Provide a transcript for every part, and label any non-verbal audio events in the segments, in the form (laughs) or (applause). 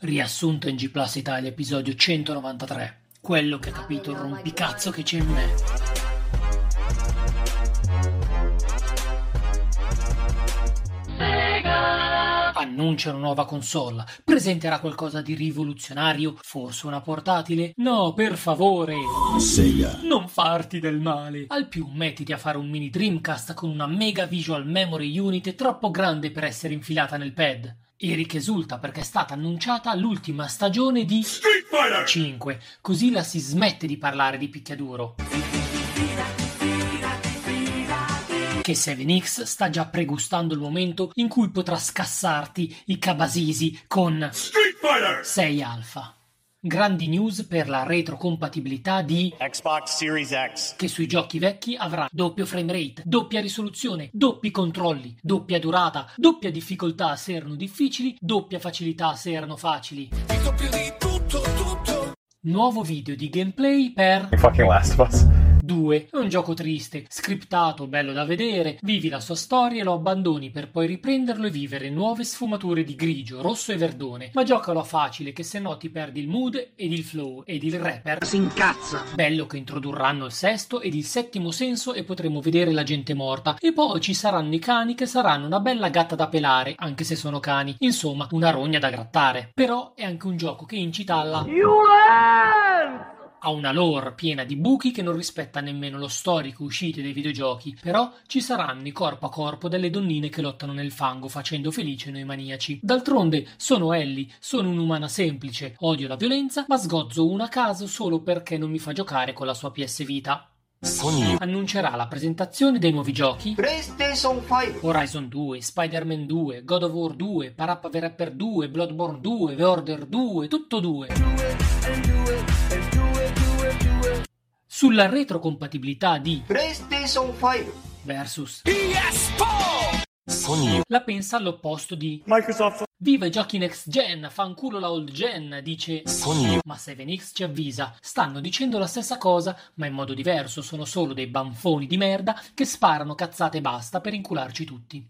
Riassunto in G Plus Italia, episodio 193. Quello che ha capito il rompicazzo che c'è in me. Annuncia una nuova console. Presenterà qualcosa di rivoluzionario? Forse una portatile? No, per favore. Sega. Non farti del male. Al più mettiti a fare un mini Dreamcast con una mega visual memory unit troppo grande per essere infilata nel pad. Eric esulta perché è stata annunciata l'ultima stagione di Street Fighter 5, così la si smette di parlare di picchiaduro. Che 7X sta già pregustando il momento in cui potrà scassarti i cabasisi con Street Fighter 6 Alpha. Grandi news per la retrocompatibilità di Xbox Series X. che sui giochi vecchi avrà doppio frame rate, doppia risoluzione, doppi controlli, doppia durata, doppia difficoltà se erano difficili, doppia facilità se erano facili. Nuovo video di gameplay per fucking Last of Us. 2. È un gioco triste, scriptato, bello da vedere, vivi la sua storia e lo abbandoni per poi riprenderlo e vivere nuove sfumature di grigio, rosso e verdone. Ma giocalo a facile che se no ti perdi il mood ed il flow ed il rapper si incazza. Bello che introdurranno il sesto ed il settimo senso e potremo vedere la gente morta. E poi ci saranno i cani che saranno una bella gatta da pelare, anche se sono cani. Insomma, una rogna da grattare. Però è anche un gioco che incita alla ha una lore piena di buchi che non rispetta nemmeno lo storico uscite dei videogiochi, però ci saranno i corpo a corpo delle donnine che lottano nel fango facendo felice noi maniaci. D'altronde sono Ellie, sono un'umana semplice, odio la violenza, ma sgozzo una a caso solo perché non mi fa giocare con la sua PS Vita. Annuncerà la presentazione dei nuovi giochi PlayStation 5 Horizon 2, Spider-Man 2, God of War 2, Parappa the Rapper 2, Bloodborne 2, The Order 2, tutto 2. Sulla retrocompatibilità di PlayStation 5 versus la pensa all'opposto di Microsoft. Viva i giochi next gen, fanculo la old gen, dice Ma 7X ci avvisa, stanno dicendo la stessa cosa, ma in modo diverso, sono solo dei banfoni di merda che sparano cazzate e basta per incularci tutti.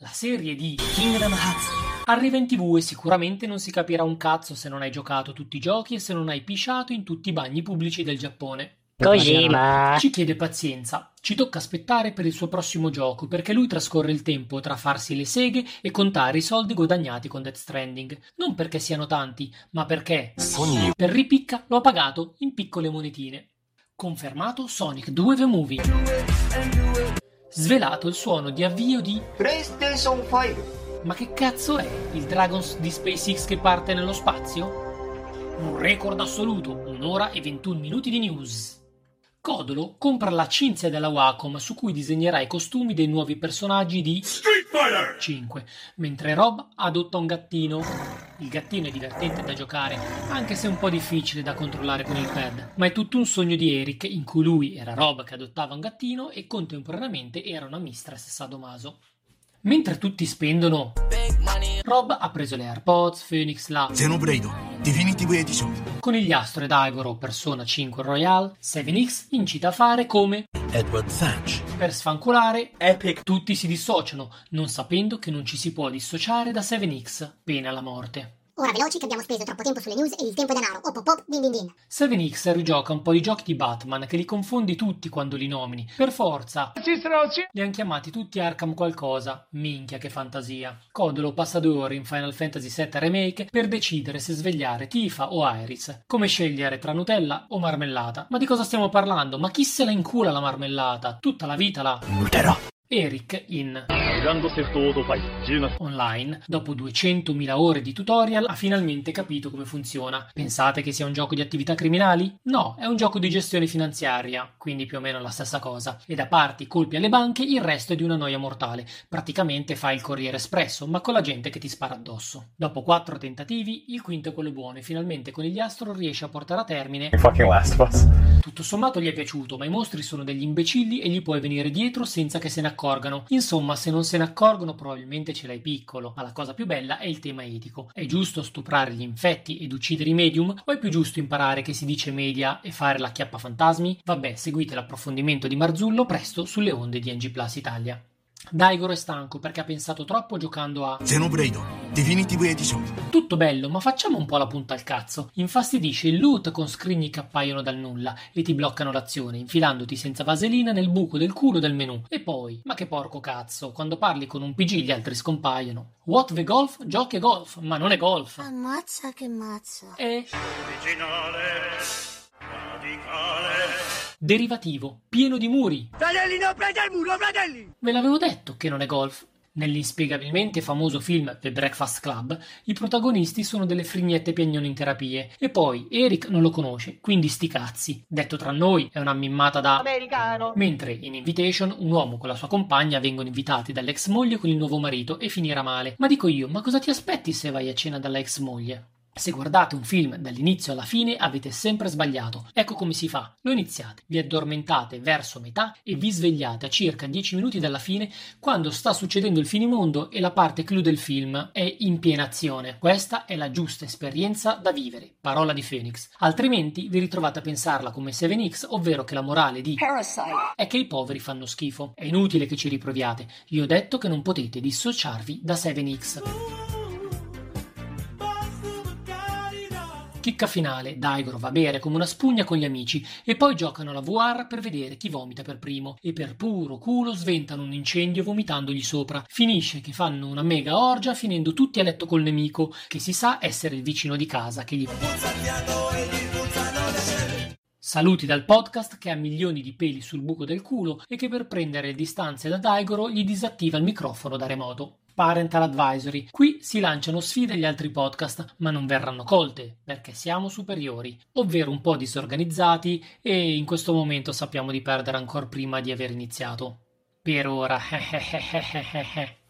La serie di Kingdom Hearts arriva in tv e sicuramente non si capirà un cazzo se non hai giocato tutti i giochi e se non hai pisciato in tutti i bagni pubblici del Giappone. Kojima. Ci chiede pazienza. Ci tocca aspettare per il suo prossimo gioco perché lui trascorre il tempo tra farsi le seghe e contare i soldi guadagnati con Death Stranding. Non perché siano tanti, ma perché per ripicca lo ha pagato in piccole monetine. Confermato Sonic 2 The Movie. Svelato il suono di avvio di PlayStation 5 ma che cazzo è? Il Dragons di SpaceX che parte nello spazio? Un record assoluto, un'ora e 21 minuti di news. Codolo compra la cinzia della Wacom su cui disegnerà i costumi dei nuovi personaggi di Street Fighter 5, mentre Rob adotta un gattino. Il gattino è divertente da giocare, anche se un po' difficile da controllare con il pad, ma è tutto un sogno di Eric in cui lui era Rob che adottava un gattino e contemporaneamente era una mistress sadomaso. Mentre tutti spendono, Rob ha preso le AirPods, Phoenix, la Xenobredo, Definitive Edition, Conigliastro ed Agoro, Persona 5 Royal, 7X incita a fare come Edward Thatch. Per sfanculare, Epic tutti si dissociano, non sapendo che non ci si può dissociare da 7X, pena la morte. Ora veloci che abbiamo speso troppo tempo sulle news e il tempo è denaro. Op, op, op, din din din. 7X rigioca un po' di giochi di Batman che li confondi tutti quando li nomini. Per forza. Li hanno chiamati tutti Arkham qualcosa. Minchia che fantasia. Codolo passa due ore in Final Fantasy VII Remake per decidere se svegliare Tifa o Iris. Come scegliere tra Nutella o marmellata. Ma di cosa stiamo parlando? Ma chi se la incula la marmellata? Tutta la vita la... Muterò. Eric in Online, dopo 200.000 ore di tutorial, ha finalmente capito come funziona. Pensate che sia un gioco di attività criminali? No, è un gioco di gestione finanziaria, quindi più o meno la stessa cosa. E da parte colpi alle banche, il resto è di una noia mortale. Praticamente fai il Corriere Espresso, ma con la gente che ti spara addosso. Dopo quattro tentativi, il quinto è quello buono e finalmente con gli astro riesce a portare a termine... fucking last of us. Tutto sommato gli è piaciuto, ma i mostri sono degli imbecilli e gli puoi venire dietro senza che se ne accorga accorgano. Insomma, se non se ne accorgono, probabilmente ce l'hai piccolo. Ma la cosa più bella è il tema etico. È giusto stuprare gli infetti ed uccidere i medium? O è più giusto imparare che si dice media e fare la chiappa fantasmi? Vabbè, seguite l'approfondimento di Marzullo presto sulle onde di NG Plus Italia. Daigoro è stanco perché ha pensato troppo giocando a Xenoblade Definitive Edition. tutto bello, ma facciamo un po' la punta al cazzo. Infastidisce il loot con scrigni che appaiono dal nulla e ti bloccano l'azione, infilandoti senza vaselina nel buco del culo del menu. E poi, ma che porco cazzo, quando parli con un PG gli altri scompaiono. What the golf? Giochi golf, ma non è golf. Ammazza che mazza. È derivativo, pieno di muri. Fratelli, non prende il muro, fratelli! Ve l'avevo detto che non è golf. Nell'inspiegabilmente famoso film The Breakfast Club, i protagonisti sono delle frignette piagnone in terapie. E poi Eric non lo conosce, quindi sti cazzi. Detto tra noi, è una mimmata da Americano! Mentre in Invitation un uomo con la sua compagna vengono invitati dall'ex moglie con il nuovo marito e finirà male. Ma dico io, ma cosa ti aspetti se vai a cena dalla ex moglie? Se guardate un film dall'inizio alla fine avete sempre sbagliato. Ecco come si fa. Lo iniziate, vi addormentate verso metà e vi svegliate a circa 10 minuti dalla fine quando sta succedendo il finimondo e la parte clou del film è in piena azione. Questa è la giusta esperienza da vivere. Parola di Phoenix. Altrimenti vi ritrovate a pensarla come 7X, ovvero che la morale di è che i poveri fanno schifo. È inutile che ci riproviate. Io ho detto che non potete dissociarvi da 7X. Chicca finale, Daigoro va a bere come una spugna con gli amici e poi giocano alla VR per vedere chi vomita per primo e per puro culo sventano un incendio vomitandogli sopra. Finisce che fanno una mega orgia finendo tutti a letto col nemico che si sa essere il vicino di casa che gli Saluti dal podcast che ha milioni di peli sul buco del culo e che per prendere distanze da Daigoro gli disattiva il microfono da remoto. Parental Advisory. Qui si lanciano sfide agli altri podcast, ma non verranno colte, perché siamo superiori, ovvero un po' disorganizzati e in questo momento sappiamo di perdere ancora prima di aver iniziato. Per ora. (laughs)